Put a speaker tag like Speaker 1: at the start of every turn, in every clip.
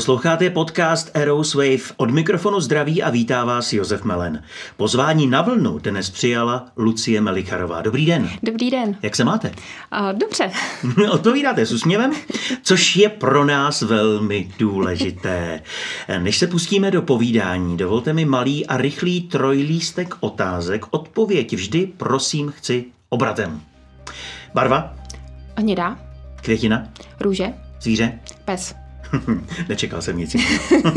Speaker 1: Posloucháte podcast Eros Wave. Od mikrofonu zdraví a vítá vás Josef Melen. Pozvání na vlnu dnes přijala Lucie Melicharová. Dobrý den.
Speaker 2: Dobrý den.
Speaker 1: Jak se máte?
Speaker 2: Uh, dobře.
Speaker 1: Odpovídáte s úsměvem, což je pro nás velmi důležité. Než se pustíme do povídání, dovolte mi malý a rychlý trojlístek otázek. Odpověď vždy, prosím, chci obratem. Barva?
Speaker 2: Hnědá.
Speaker 1: Květina?
Speaker 2: Růže.
Speaker 1: Zvíře?
Speaker 2: Pes.
Speaker 1: Nečekal jsem nic.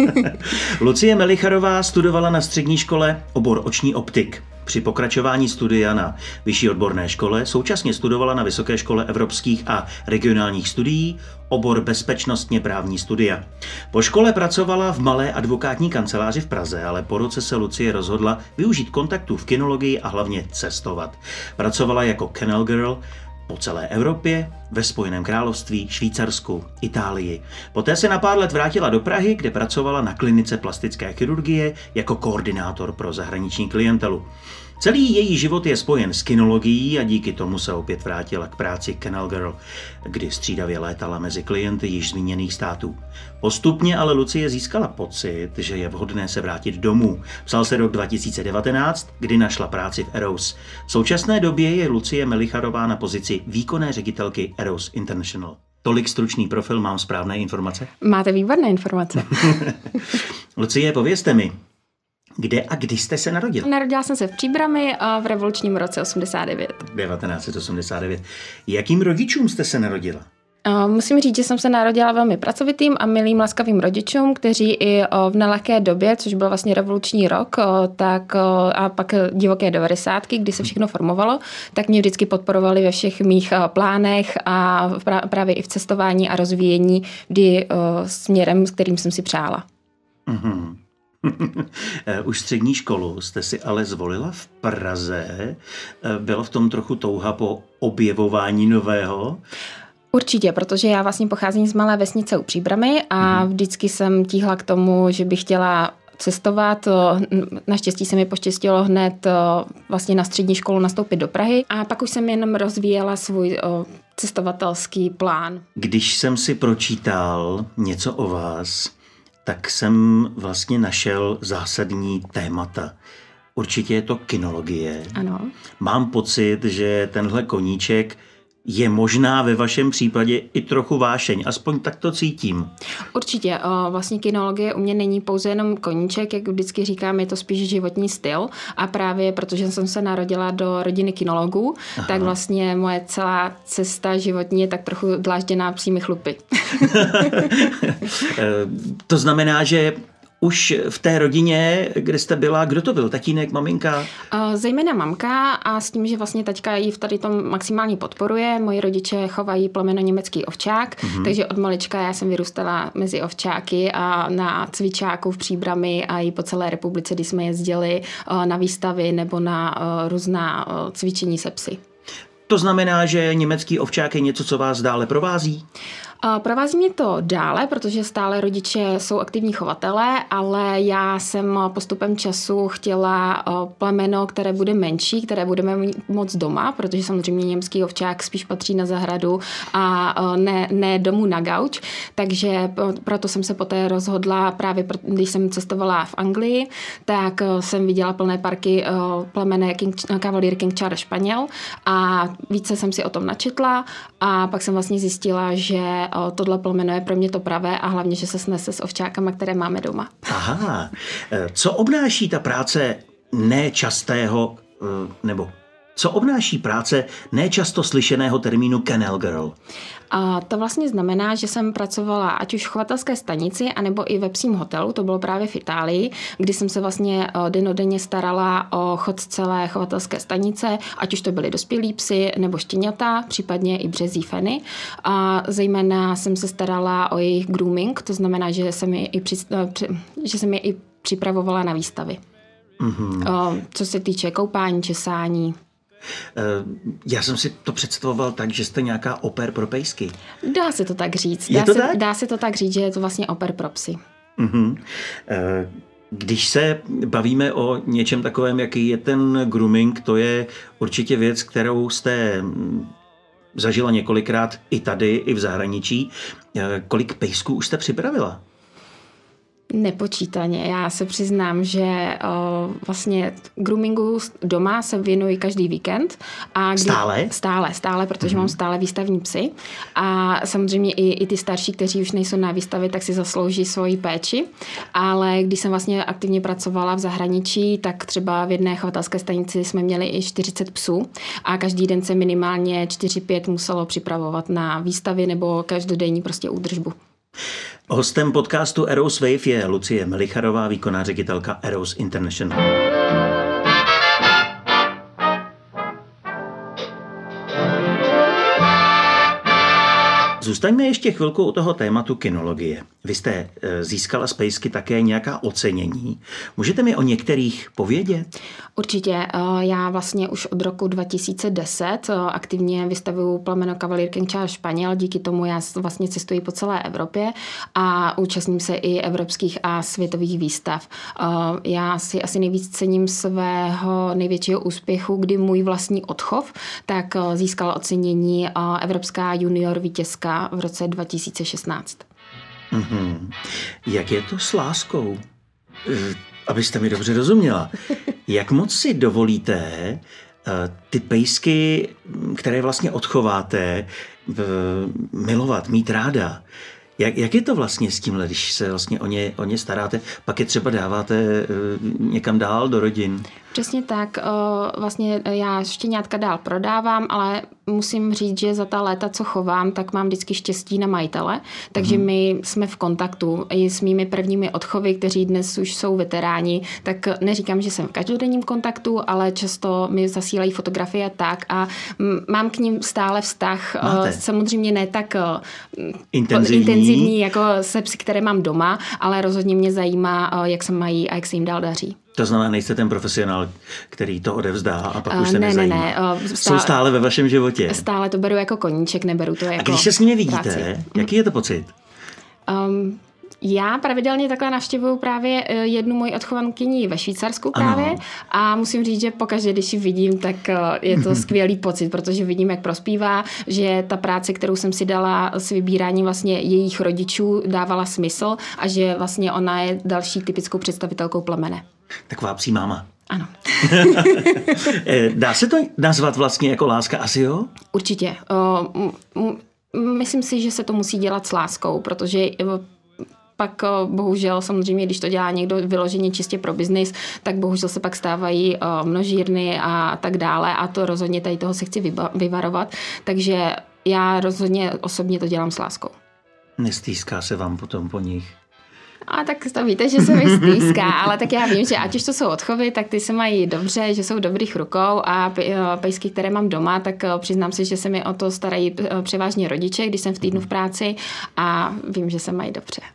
Speaker 1: Lucie Melicharová studovala na střední škole obor oční optik. Při pokračování studia na vyšší odborné škole současně studovala na Vysoké škole evropských a regionálních studií obor bezpečnostně právní studia. Po škole pracovala v malé advokátní kanceláři v Praze, ale po roce se Lucie rozhodla využít kontaktů v kinologii a hlavně cestovat. Pracovala jako kennel girl, po celé Evropě, ve Spojeném království, Švýcarsku, Itálii. Poté se na pár let vrátila do Prahy, kde pracovala na klinice plastické chirurgie jako koordinátor pro zahraniční klientelu. Celý její život je spojen s kinologií a díky tomu se opět vrátila k práci Canal Girl, kdy střídavě létala mezi klienty již zmíněných států. Postupně ale Lucie získala pocit, že je vhodné se vrátit domů. Psal se rok 2019, kdy našla práci v Eros. V současné době je Lucie Melicharová na pozici výkonné ředitelky Eros International. Tolik stručný profil, mám správné informace?
Speaker 2: Máte výborné informace.
Speaker 1: Lucie, povězte mi, kde a kdy jste se narodil?
Speaker 2: Narodila jsem se v Příbrami a v revolučním roce 89.
Speaker 1: 1989. Jakým rodičům jste se narodila?
Speaker 2: Musím říct, že jsem se narodila velmi pracovitým a milým laskavým rodičům, kteří i v nelehké době, což byl vlastně revoluční rok, tak a pak divoké 90. kdy se všechno formovalo, tak mě vždycky podporovali ve všech mých plánech a právě i v cestování a rozvíjení kdy směrem, s kterým jsem si přála.
Speaker 1: Mm-hmm. Už střední školu jste si ale zvolila v Praze. Bylo v tom trochu touha po objevování nového?
Speaker 2: Určitě, protože já vlastně pocházím z malé vesnice u Příbramy a mhm. vždycky jsem tíhla k tomu, že bych chtěla cestovat. Naštěstí se mi poštěstilo hned vlastně na střední školu nastoupit do Prahy a pak už jsem jenom rozvíjela svůj cestovatelský plán.
Speaker 1: Když jsem si pročítal něco o vás, tak jsem vlastně našel zásadní témata. Určitě je to kinologie.
Speaker 2: Ano.
Speaker 1: Mám pocit, že tenhle koníček je možná ve vašem případě i trochu vášeň, aspoň tak to cítím.
Speaker 2: Určitě, vlastně kinologie u mě není pouze jenom koníček, jak vždycky říkám, je to spíš životní styl a právě protože jsem se narodila do rodiny kinologů, Aha. tak vlastně moje celá cesta životní je tak trochu dlážděná přími chlupy.
Speaker 1: Eh, to znamená, že už v té rodině, kde jste byla, kdo to byl? Tatínek, maminka?
Speaker 2: Zejména mamka a s tím, že vlastně taťka ji v tady tom maximálně podporuje. Moji rodiče chovají plemeno německý ovčák, mm-hmm. takže od malička já jsem vyrůstala mezi ovčáky a na cvičáku v Příbrami a i po celé republice, kdy jsme jezdili na výstavy nebo na různá cvičení se psy.
Speaker 1: To znamená, že německý ovčák je něco, co vás dále provází?
Speaker 2: Provází mě to dále, protože stále rodiče jsou aktivní chovatelé, ale já jsem postupem času chtěla plemeno, které bude menší, které budeme mít moc doma, protože samozřejmě německý ovčák spíš patří na zahradu a ne, ne domů na gauč, takže proto jsem se poté rozhodla právě, když jsem cestovala v Anglii, tak jsem viděla plné parky plemene King, Cavalier King Charles Španěl a více jsem si o tom načetla a pak jsem vlastně zjistila, že tohle plemeno je pro mě to pravé a hlavně, že se snese s ovčákama, které máme doma.
Speaker 1: Aha, e, co obnáší ta práce nečastého, e, nebo co obnáší práce nečasto slyšeného termínu kennel girl?
Speaker 2: A to vlastně znamená, že jsem pracovala ať už v chovatelské stanici, anebo i ve psím hotelu, to bylo právě v Itálii, kdy jsem se vlastně eh, denodenně starala o chod celé chovatelské stanice, ať už to byly dospělí psy nebo štěňata, případně i březí feny. A zejména jsem se starala o jejich grooming, to znamená, že jsem je i, při, eh, že jsem je i připravovala na výstavy. Mm-hmm. Co se týče koupání, česání,
Speaker 1: já jsem si to představoval tak, že jste nějaká oper pro pejsky.
Speaker 2: Dá se to tak říct.
Speaker 1: Dá,
Speaker 2: je to
Speaker 1: se, tak?
Speaker 2: dá se to tak říct, že je to vlastně oper pro psy.
Speaker 1: Uh-huh. Když se bavíme o něčem takovém, jaký je ten grooming, to je určitě věc, kterou jste hm, zažila několikrát i tady, i v zahraničí. Eh, kolik pejsků už jste připravila?
Speaker 2: Nepočítaně. Já se přiznám, že uh, vlastně groomingu doma se věnuji každý víkend.
Speaker 1: A kdy, stále?
Speaker 2: Stále, stále, protože mm-hmm. mám stále výstavní psy. A samozřejmě i, i ty starší, kteří už nejsou na výstavě, tak si zaslouží svoji péči. Ale když jsem vlastně aktivně pracovala v zahraničí, tak třeba v jedné chovatelské stanici jsme měli i 40 psů a každý den se minimálně 4-5 muselo připravovat na výstavy nebo každodenní prostě údržbu.
Speaker 1: Hostem podcastu Eros Wave je Lucie Melicharová, výkonná ředitelka Eros International. Zůstaňme ještě chvilku u toho tématu kinologie. Vy jste eh, získala z Pejsky také nějaká ocenění. Můžete mi o některých povědět?
Speaker 2: Určitě. Eh, já vlastně už od roku 2010 eh, aktivně vystavuju plameno Cavalier Charles Španěl. Díky tomu já vlastně cestuji po celé Evropě a účastním se i evropských a světových výstav. Já si asi nejvíc cením svého největšího úspěchu, kdy můj vlastní odchov tak získal ocenění Evropská junior vítězka v roce 2016.
Speaker 1: Mm-hmm. Jak je to s láskou? Eh, abyste mi dobře rozuměla. Jak moc si dovolíte eh, ty pejsky, které vlastně odchováte, milovat, mít ráda? Jak, jak je to vlastně s tímhle, když se vlastně o ně, o ně staráte, pak je třeba dáváte eh, někam dál do rodin?
Speaker 2: Přesně tak. Vlastně já štěňátka dál prodávám, ale musím říct, že za ta léta, co chovám, tak mám vždycky štěstí na majitele, takže mm. my jsme v kontaktu i s mými prvními odchovy, kteří dnes už jsou veteráni, tak neříkám, že jsem v každodenním kontaktu, ale často mi zasílají fotografie tak a mám k ním stále vztah.
Speaker 1: Máte.
Speaker 2: Samozřejmě ne tak
Speaker 1: intenzivní.
Speaker 2: intenzivní jako se psy, které mám doma, ale rozhodně mě zajímá, jak se mají a jak se jim dál daří.
Speaker 1: To znamená, nejste ten profesionál, který to odevzdá a pak uh, už se
Speaker 2: ne,
Speaker 1: nezajímá.
Speaker 2: Ne, ne,
Speaker 1: uh, stále, Jsou stále ve vašem životě.
Speaker 2: Stále to beru jako koníček, neberu to jako
Speaker 1: A když se s nimi vidíte, práci. jaký je to pocit? Um,
Speaker 2: já pravidelně takhle navštěvuju právě eh, jednu moji odchovankyni ve Švýcarsku právě ano. a musím říct, že pokaždé, když ji vidím, tak eh, je to skvělý pocit, protože vidím, jak prospívá, že ta práce, kterou jsem si dala s vybíráním vlastně jejich rodičů, dávala smysl a že vlastně ona je další typickou představitelkou plemene.
Speaker 1: Taková psí máma.
Speaker 2: Ano.
Speaker 1: Eh, dá se to nazvat vlastně jako láska? Asi jo?
Speaker 2: Určitě. Myslím si, že se to musí dělat s láskou, protože pak bohužel samozřejmě, když to dělá někdo vyloženě čistě pro biznis, tak bohužel se pak stávají množírny a tak dále a to rozhodně tady toho se chci vyvarovat. Takže já rozhodně osobně to dělám s láskou.
Speaker 1: Nestýská se vám potom po nich?
Speaker 2: A tak to víte, že se mi stýská, ale tak já vím, že ať už to jsou odchovy, tak ty se mají dobře, že jsou dobrých rukou a eh, pejsky, které mám doma, tak eh, přiznám se, že se mi o to starají eh, převážně rodiče, když jsem v týdnu v práci a vím, že se mají dobře.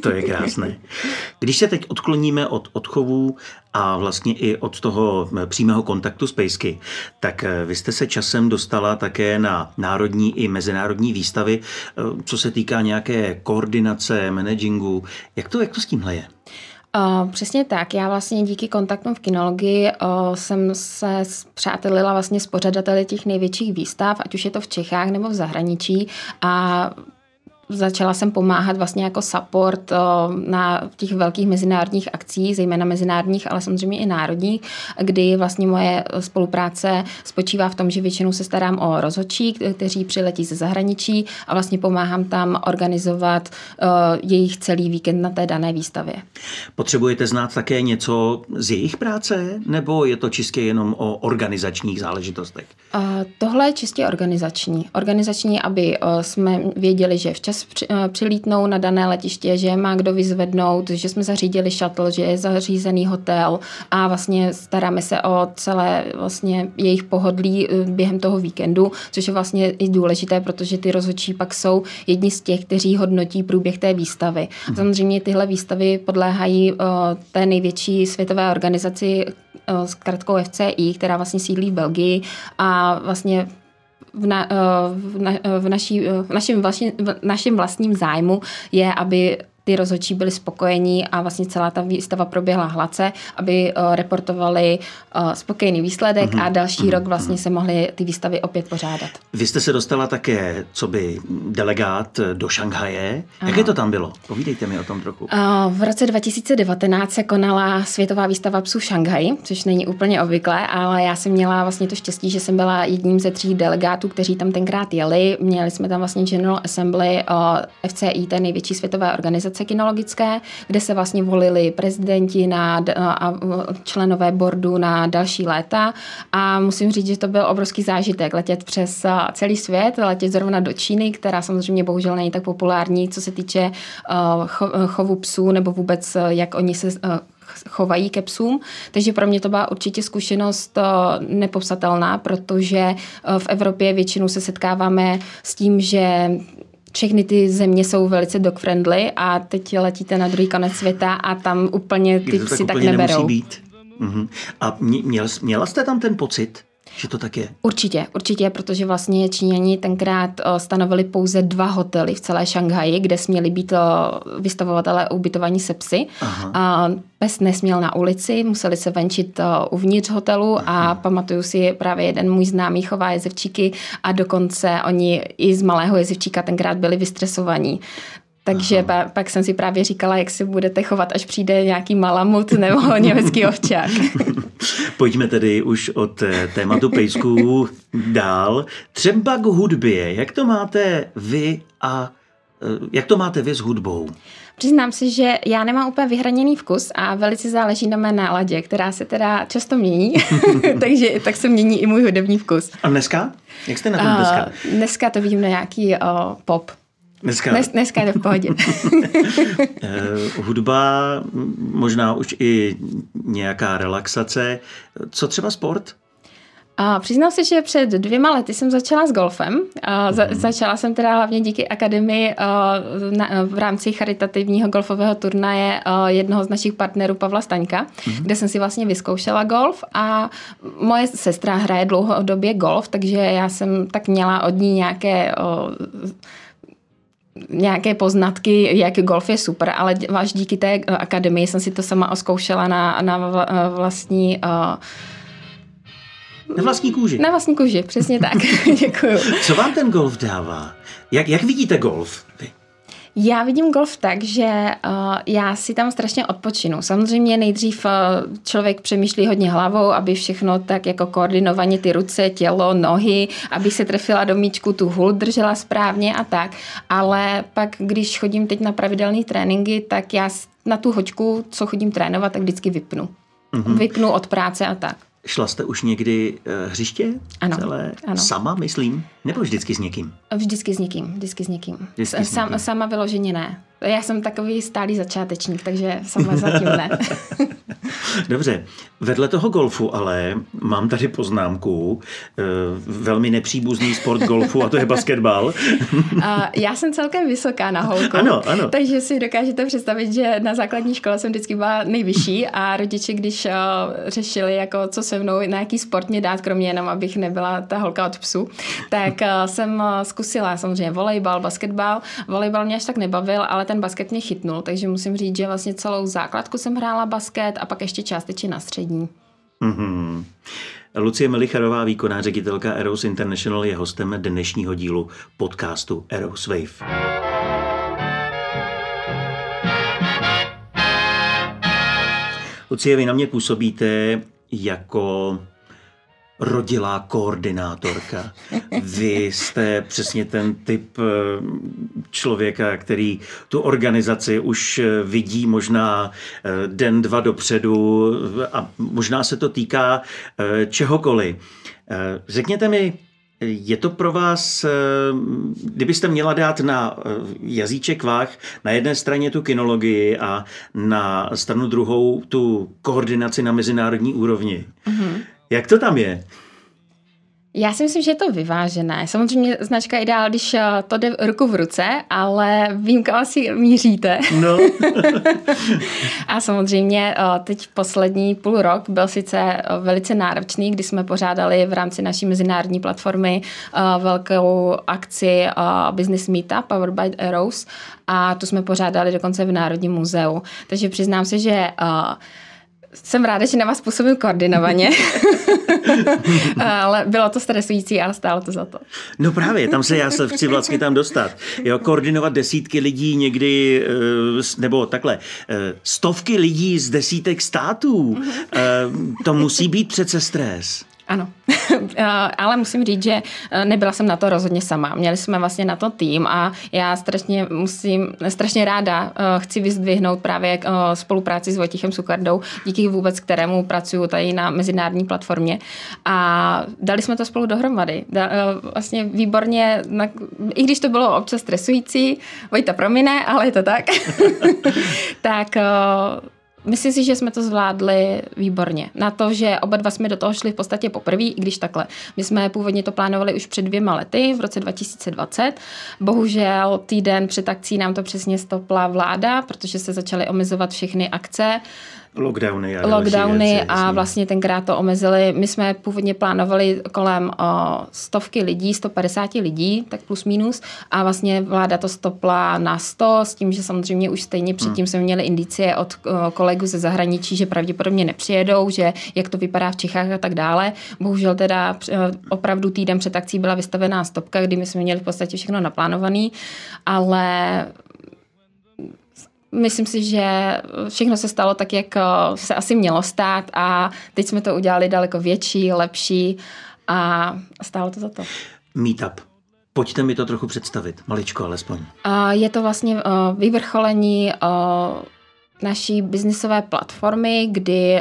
Speaker 1: To je krásné. Když se teď odkloníme od odchovů a vlastně i od toho přímého kontaktu s pejsky, tak vy jste se časem dostala také na národní i mezinárodní výstavy, co se týká nějaké koordinace, managingu. Jak to, jak to s tímhle je?
Speaker 2: Uh, přesně tak. Já vlastně díky kontaktům v kinologii uh, jsem se přátelila vlastně s pořadateli těch největších výstav, ať už je to v Čechách nebo v zahraničí a začala jsem pomáhat vlastně jako support na těch velkých mezinárodních akcích, zejména mezinárodních, ale samozřejmě i národních, kdy vlastně moje spolupráce spočívá v tom, že většinou se starám o rozhodčí, kteří přiletí ze zahraničí a vlastně pomáhám tam organizovat jejich celý víkend na té dané výstavě.
Speaker 1: Potřebujete znát také něco z jejich práce, nebo je to čistě jenom o organizačních záležitostech?
Speaker 2: Tohle je čistě organizační. Organizační, aby jsme věděli, že včas včas eh, přilítnou na dané letiště, že má kdo vyzvednout, že jsme zařídili shuttle, že je zařízený hotel a vlastně staráme se o celé vlastně jejich pohodlí eh, během toho víkendu, což je vlastně i důležité, protože ty rozhodčí pak jsou jedni z těch, kteří hodnotí průběh té výstavy. Mhm. Samozřejmě tyhle výstavy podléhají uh, té největší světové organizaci s kratkou FCI, která vlastně sídlí v Belgii a vlastně v, na, eh, v, na, eh, v, naší, eh, v, našem vlastní, v našem vlastním zájmu je, aby ty rozhodčí byli spokojení a vlastně celá ta výstava proběhla hladce, aby uh, reportovali uh, spokojený výsledek mm-hmm. a další mm-hmm. rok vlastně se mohly ty výstavy opět pořádat.
Speaker 1: Vy jste se dostala také, co by delegát do Šanghaje. Jaké to tam bylo? Povídejte mi o tom trochu.
Speaker 2: Uh, v roce 2019 se konala světová výstava psů v Šanghaji, což není úplně obvyklé, ale já jsem měla vlastně to štěstí, že jsem byla jedním ze tří delegátů, kteří tam tenkrát jeli. Měli jsme tam vlastně General Assembly uh, FCI, té největší světové organizace kinologické, kde se vlastně volili prezidenti na, a členové bordu na další léta a musím říct, že to byl obrovský zážitek letět přes celý svět, letět zrovna do Číny, která samozřejmě bohužel není tak populární, co se týče chovu psů nebo vůbec jak oni se chovají ke psům. Takže pro mě to byla určitě zkušenost nepopsatelná, protože v Evropě většinou se setkáváme s tím, že všechny ty země jsou velice dog friendly a teď letíte na druhý konec světa a tam úplně ty psy tak, tak neberou.
Speaker 1: být. Uh-huh. A měl, měla jste tam ten pocit, že to tak je?
Speaker 2: Určitě, určitě, protože vlastně Číňani tenkrát stanovili pouze dva hotely v celé Šanghaji, kde směli být vystavovatelé ubytovaní se psy. A pes nesměl na ulici, museli se venčit uvnitř hotelu Aha. a pamatuju si právě jeden můj známý chová jezevčíky a dokonce oni i z malého jezevčíka tenkrát byli vystresovaní. Takže pa, pak jsem si právě říkala, jak se budete chovat, až přijde nějaký malamut nebo německý ovčák.
Speaker 1: Pojďme tedy už od eh, tématu pejsků dál. Třeba k hudbě. Jak to máte vy a eh, jak to máte vy s hudbou?
Speaker 2: Přiznám si, že já nemám úplně vyhraněný vkus a velice záleží na mé náladě, která se teda často mění, takže tak se mění i můj hudební vkus.
Speaker 1: A dneska? Jak jste na tom dneska?
Speaker 2: Uh, dneska to vidím na nějaký uh, pop.
Speaker 1: Dneska,
Speaker 2: Dnes, dneska je to v pohodě.
Speaker 1: Eh, hudba, možná už i nějaká relaxace. Co třeba sport?
Speaker 2: A přiznám se, že před dvěma lety jsem začala s golfem. A za, mm. Začala jsem teda hlavně díky akademii na, v rámci charitativního golfového turnaje jednoho z našich partnerů Pavla Staňka, mm. kde jsem si vlastně vyzkoušela golf a moje sestra hraje dlouhodobě golf, takže já jsem tak měla od ní nějaké nějaké poznatky, jak golf je super, ale až díky té akademii jsem si to sama oskoušela na, na vlastní uh,
Speaker 1: na vlastní kůži.
Speaker 2: Na vlastní kůži, přesně tak. Děkuju.
Speaker 1: Co vám ten golf dává? Jak, jak vidíte golf? Vy?
Speaker 2: Já vidím golf tak, že uh, já si tam strašně odpočinu. Samozřejmě nejdřív uh, člověk přemýšlí hodně hlavou, aby všechno tak jako koordinovaně ty ruce, tělo, nohy, aby se trefila do míčku, tu hul držela správně a tak. Ale pak, když chodím teď na pravidelné tréninky, tak já na tu hoďku, co chodím trénovat, tak vždycky vypnu. Mm-hmm. Vypnu od práce a tak.
Speaker 1: Šla jste už někdy uh, hřiště?
Speaker 2: Ano,
Speaker 1: celé?
Speaker 2: ano.
Speaker 1: Sama, myslím? Nebo vždycky s někým?
Speaker 2: Vždycky s někým, vždycky s někým.
Speaker 1: Vždycky s
Speaker 2: někým. sama vyloženě ne. Já jsem takový stálý začátečník, takže sama zatím ne.
Speaker 1: Dobře. Vedle toho golfu ale mám tady poznámku. Eh, velmi nepříbuzný sport golfu a to je basketbal.
Speaker 2: Já jsem celkem vysoká na holku.
Speaker 1: Ano, ano.
Speaker 2: Takže si dokážete představit, že na základní škole jsem vždycky byla nejvyšší a rodiče, když eh, řešili, jako co se mnou, na jaký sport mě dát, kromě jenom, abych nebyla ta holka od psu, tak eh, jsem zkusila samozřejmě volejbal, basketbal. Volejbal mě až tak nebavil, ale ten ten basket mě chytnul, takže musím říct, že vlastně celou základku jsem hrála basket a pak ještě částečně na střední.
Speaker 1: Mm-hmm. Lucie Melicharová, výkonná ředitelka Eros International, je hostem dnešního dílu podcastu Eros Wave. Lucie, vy na mě působíte jako rodilá koordinátorka. Vy jste přesně ten typ eh, člověka, který tu organizaci už eh, vidí možná eh, den, dva dopředu a možná se to týká čehokoliv. Řekněte mi, je to pro vás, kdybyste měla dát na jazyček váh na jedné straně tu kinologii a na stranu druhou tu koordinaci na mezinárodní úrovni. Mm-hmm. Jak to tam je?
Speaker 2: Já si myslím, že je to vyvážené. Samozřejmě značka ideál, když eh, to jde ruku v ruce, ale vím, kam asi míříte.
Speaker 1: No.
Speaker 2: a samozřejmě eh, teď poslední půl rok byl sice eh, velice náročný, kdy jsme pořádali v rámci naší mezinárodní platformy velkou akci Business Meetup Powered by Arrows a tu jsme pořádali dokonce v Národním muzeu. Takže přiznám se, že jsem ráda, že na vás působím koordinovaně, ale bylo to stresující, ale stálo to za to.
Speaker 1: No právě, tam se já se chci vlastně tam dostat. Jo, koordinovat desítky lidí někdy, eh, nebo takhle, eh, stovky lidí z desítek států, eh, to musí být přece stres.
Speaker 2: Ano, ale musím říct, že eh, nebyla jsem na to rozhodně sama. Měli jsme vlastně na to tým a já strašně musím, strašně ráda eh, chci vyzdvihnout právě eh, spolupráci s Vojtichem Sukardou, díky vůbec kterému pracuju tady na mezinárodní platformě a dali jsme to spolu dohromady. Vlastně výborně, i když to bylo občas stresující, Vojta promine, ale je to tak, tak Myslím si, že jsme to zvládli výborně. Na to, že oba dva jsme do toho šli v podstatě poprvé, i když takhle. My jsme původně to plánovali už před dvěma lety, v roce 2020. Bohužel týden před akcí nám to přesně stopla vláda, protože se začaly omezovat všechny akce.
Speaker 1: Lockdowny a
Speaker 2: Lockdowny věci, a vlastně tenkrát to omezili. My jsme původně plánovali kolem o, stovky lidí, 150 lidí, tak plus minus a vlastně vláda to stopla na 100 s tím, že samozřejmě už stejně předtím hmm. jsme měli indicie od o, kolegů ze zahraničí, že pravděpodobně nepřijedou, že jak to vypadá v Čechách a tak dále. Bohužel teda opravdu týden před akcí byla vystavená stopka, kdy my jsme měli v podstatě všechno naplánované, ale myslím si, že všechno se stalo tak, jak eh, se asi mělo stát a teď jsme to udělali daleko větší, lepší a stálo to za to.
Speaker 1: Meetup. Pojďte mi to trochu představit, maličko alespoň.
Speaker 2: Je to vlastně eh, vyvrcholení eh, naší biznisové platformy, kdy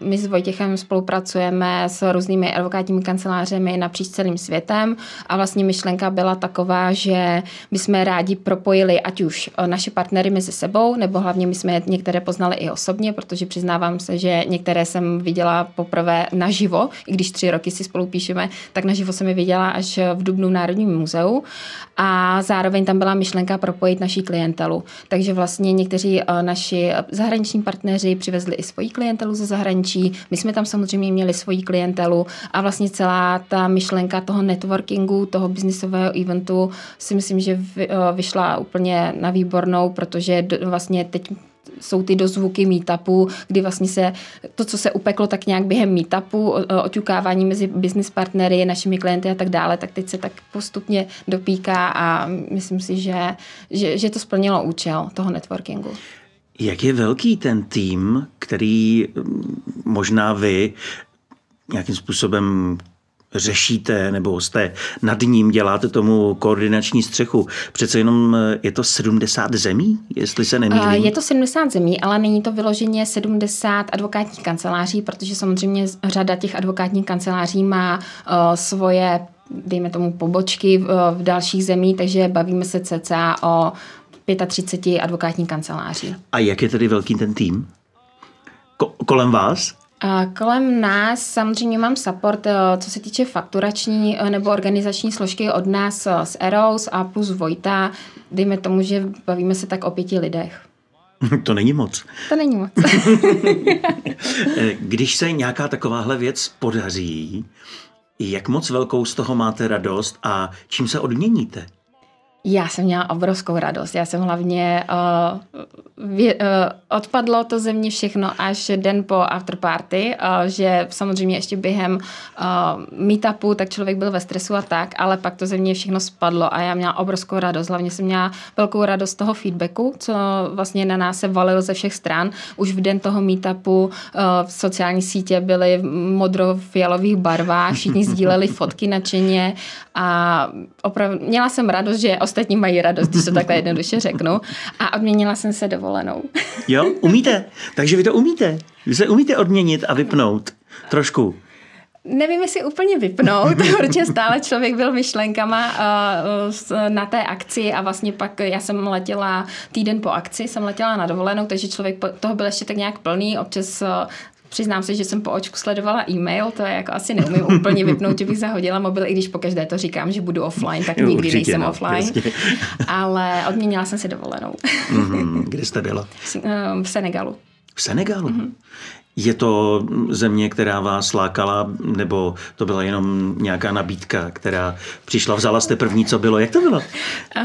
Speaker 2: uh, my s Vojtěchem spolupracujeme s různými advokátními kancelářemi napříč celým světem a vlastně myšlenka byla taková, že my jsme rádi propojili ať už naše partnery mezi sebou, nebo hlavně my jsme některé poznali i osobně, protože přiznávám se, že některé jsem viděla poprvé naživo, i když tři roky si spolu píšeme, tak naživo jsem je viděla až v Dubnu v Národním muzeu a zároveň tam byla myšlenka propojit naší klientelu. Takže vlastně někteří uh, naši zahraniční partneři přivezli i svoji klientelu ze zahraničí, my jsme tam samozřejmě měli svoji klientelu a vlastně celá ta myšlenka toho networkingu, toho biznisového eventu si myslím, že eh, vyšla úplně na výbornou, protože vlastně teď jsou ty dozvuky meetupu, kdy vlastně se to, co se upeklo tak nějak během meetupu, oťukávání mezi business partnery, našimi klienty a tak dále, tak teď se tak postupně dopíká a myslím si, že, že, že to splnilo účel toho networkingu.
Speaker 1: Jak je velký ten tým, který možná vy nějakým způsobem řešíte nebo jste nad ním, děláte tomu koordinační střechu. Přece jenom je to 70 zemí, jestli se nemýlím?
Speaker 2: Je to 70 zemí, ale není to vyloženě 70 advokátních kanceláří, protože samozřejmě řada těch advokátních kanceláří má uh, svoje dejme tomu pobočky v, v dalších zemích, takže bavíme se cca o 35 advokátní kanceláří.
Speaker 1: A jak je tedy velký ten tým? Ko- kolem vás?
Speaker 2: A kolem nás samozřejmě mám support, eh, co se týče fakturační eh, nebo organizační složky od nás eh, z Eros a plus Vojta. Dejme tomu, že bavíme se tak o pěti lidech.
Speaker 1: To není moc.
Speaker 2: To není moc.
Speaker 1: Když se nějaká takováhle věc podaří, jak moc velkou z toho máte radost a čím se odměníte?
Speaker 2: Já jsem měla obrovskou radost. Já jsem hlavně uh, vě, uh, odpadlo to ze mě všechno až den po afterparty, uh, že samozřejmě ještě během uh, meetupu, tak člověk byl ve stresu a tak, ale pak to ze mě všechno spadlo a já měla obrovskou radost. Hlavně jsem měla velkou radost z toho feedbacku, co vlastně na nás se valilo ze všech stran. Už v den toho meetupu uh, v sociální sítě byly v modro-fialových barvách, všichni sdíleli fotky nadšeně a opravdu měla jsem radost, že ostatní mají radost, když to takhle jednoduše řeknu. A odměnila jsem se dovolenou.
Speaker 1: Jo, umíte. Takže vy to umíte. Vy se umíte odměnit a vypnout. Trošku.
Speaker 2: Nevím, jestli úplně vypnout, protože stále člověk byl myšlenkama uh, na té akci a vlastně pak já jsem letěla týden po akci, jsem letěla na dovolenou, takže člověk toho byl ještě tak nějak plný, občas uh, Přiznám se, že jsem po očku sledovala e-mail, to je jako asi neumím úplně vypnout, že bych zahodila mobil, i když pokaždé to říkám, že budu offline, tak nikdy Určitě, nejsem no, offline. Jasně. Ale odměnila jsem si dovolenou.
Speaker 1: Mm-hmm. Kde jste byla?
Speaker 2: V Senegalu.
Speaker 1: V Senegalu? Mm-hmm. Je to země, která vás lákala, nebo to byla jenom nějaká nabídka, která přišla, vzala jste první, co bylo? Jak to bylo? Uh,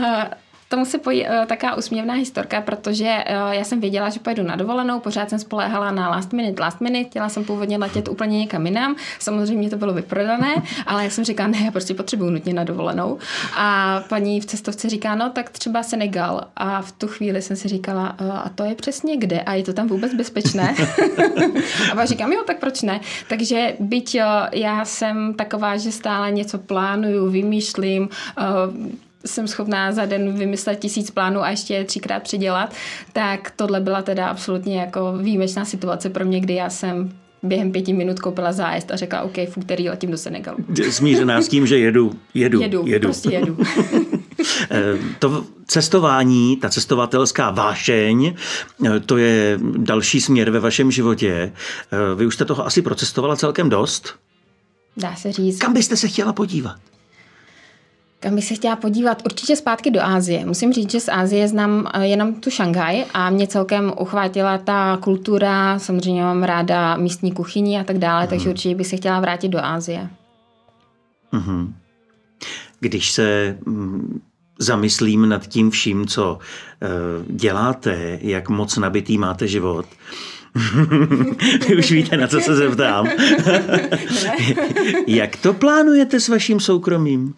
Speaker 2: tomu se pojí uh, taká úsměvná historka, protože uh, já jsem věděla, že pojedu na dovolenou, pořád jsem spoléhala na last minute, last minute, chtěla jsem původně letět úplně někam jinam, samozřejmě to bylo vyprodané, ale já jsem říkala, ne, já prostě potřebuju nutně na dovolenou. A paní v cestovce říká, no tak třeba Senegal. A v tu chvíli jsem si říkala, uh, a to je přesně kde? A je to tam vůbec bezpečné? a pak říkám, jo, tak proč ne? Takže byť uh, já jsem taková, že stále něco plánuju, vymýšlím, uh, jsem schopná za den vymyslet tisíc plánů a ještě je třikrát předělat, tak tohle byla teda absolutně jako výjimečná situace pro mě, kdy já jsem během pěti minut koupila zájezd a řekla, OK, v úterý letím do Senegalu.
Speaker 1: Smířená s tím, že jedu, jedu,
Speaker 2: jedu. jedu. Prostě jedu.
Speaker 1: Eh, to cestování, ta cestovatelská vášeň, eh, to je další směr ve vašem životě. Eh, vy už jste toho asi procestovala celkem dost.
Speaker 2: Dá se říct.
Speaker 1: Kam byste se chtěla podívat?
Speaker 2: Kam bych se chtěla podívat? Určitě zpátky do Ázie. Musím říct, že z Ázie znám eh, jenom tu Šanghaj a mě celkem uchvátila ta kultura, samozřejmě mám ráda místní kuchyni a tak dále, mm. takže určitě bych se chtěla vrátit do Ázie.
Speaker 1: Mm-hmm. Když se mm, zamyslím nad tím vším, co uh, děláte, jak moc nabitý máte život, Vy už víte, na co se zeptám. Jak to plánujete s vaším soukromím?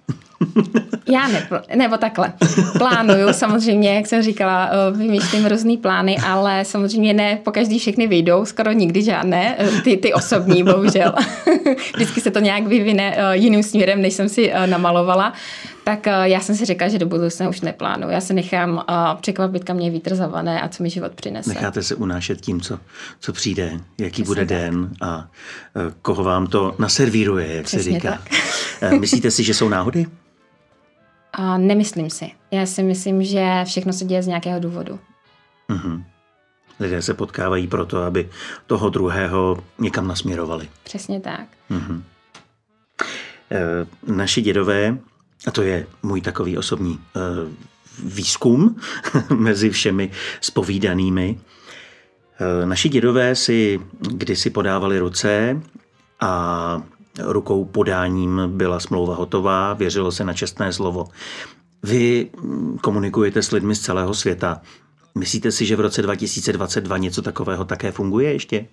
Speaker 2: Já ne, nebo takhle. Plánuju samozřejmě, jak jsem říkala, eh, vymýšlím různý plány, ale samozřejmě ne po každý všechny vyjdou, skoro nikdy žádné, eh, ty, ty osobní, bohužel. Vždycky se to nějak vyvine eh, jiným směrem, než jsem si namalovala. Tak já jsem si řekla, že do budoucna už neplánuju. Já se nechám překvapit, kam mě vítr zavane a co mi život přinese.
Speaker 1: Necháte se unášet tím, co, co přijde, jaký Přesně bude tak. den a koho vám to naservíruje, jak Přesně se říká. Tak. Myslíte si, že jsou náhody?
Speaker 2: A nemyslím si. Já si myslím, že všechno se děje z nějakého důvodu.
Speaker 1: Mm-hmm. Lidé se potkávají proto, aby toho druhého někam nasměrovali.
Speaker 2: Přesně tak.
Speaker 1: Mm-hmm. E, naši dědové, a to je můj takový osobní e, výzkum mezi všemi spovídanými, e, naši dědové si kdysi podávali ruce a rukou podáním byla smlouva hotová, věřilo se na čestné slovo. Vy komunikujete s lidmi z celého světa. Myslíte si, že v roce 2022 něco takového také funguje ještě?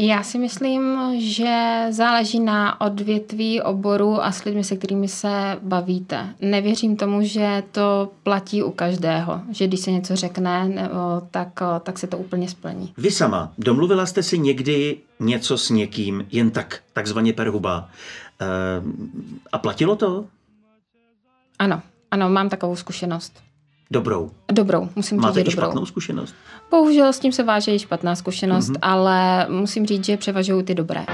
Speaker 2: Já si myslím, že záleží na odvětví oboru a s lidmi, se kterými se bavíte. Nevěřím tomu, že to platí u každého, že když se něco řekne, nebo, tak, tak se to úplně splní.
Speaker 1: Vy sama, domluvila jste si někdy něco s někým jen tak, takzvaně per huba. E, a platilo to?
Speaker 2: Ano, ano, mám takovou zkušenost.
Speaker 1: Dobrou.
Speaker 2: Dobrou, musím
Speaker 1: Máte
Speaker 2: říct,
Speaker 1: i
Speaker 2: dobrou.
Speaker 1: špatnou zkušenost?
Speaker 2: Bohužel s tím se váže i špatná zkušenost, mm-hmm. ale musím říct, že převažují ty dobré.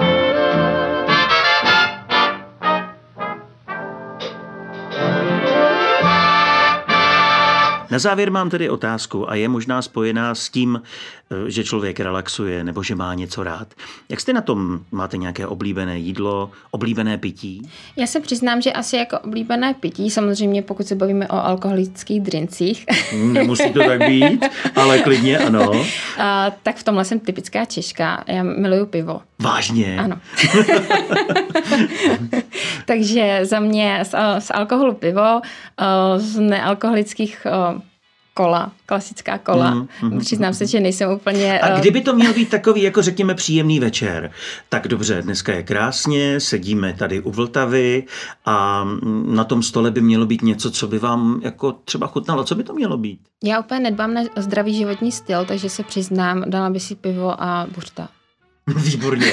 Speaker 1: Na závěr mám tedy otázku a je možná spojená s tím, eh, že člověk relaxuje nebo že má něco rád. Jak jste na tom? Máte nějaké oblíbené jídlo, oblíbené pití?
Speaker 2: Já se přiznám, že asi jako oblíbené pití, samozřejmě pokud se bavíme o alkoholických drincích.
Speaker 1: Nemusí to tak být, ale klidně ano.
Speaker 2: A, tak v tomhle jsem typická Češka. Já miluju pivo.
Speaker 1: Vážně?
Speaker 2: Ano. Takže za mě z, z alkoholu pivo, z nealkoholických kola, klasická kola. Mm, mm, Přiznám se, že nejsem úplně...
Speaker 1: A kdyby to měl být takový, jako řekněme, příjemný večer, tak dobře, dneska je krásně, sedíme tady u Vltavy a na tom stole by mělo být něco, co by vám jako třeba chutnalo. Co by to mělo být?
Speaker 2: Já úplně nedbám na zdravý životní styl, takže se přiznám, dala by si pivo a buřta.
Speaker 1: Výborně.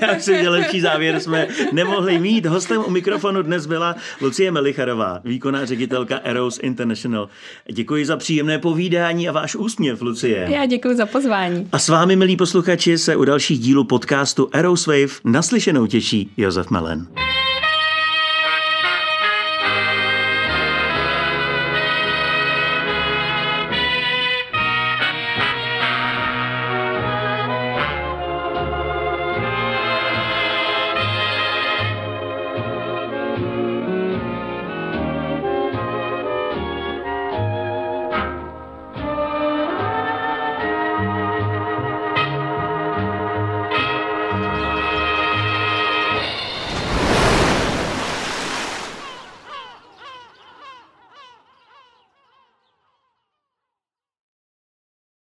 Speaker 1: Já jsem měl lepší závěr, jsme nemohli mít. Hostem u mikrofonu dnes byla Lucie Melicharová, výkonná ředitelka Eros International. Děkuji za příjemné povídání a váš úsměv, Lucie.
Speaker 2: Já děkuji za pozvání.
Speaker 1: A s vámi, milí posluchači, se u dalších dílů podcastu Eros Wave naslyšenou těší Josef Melen.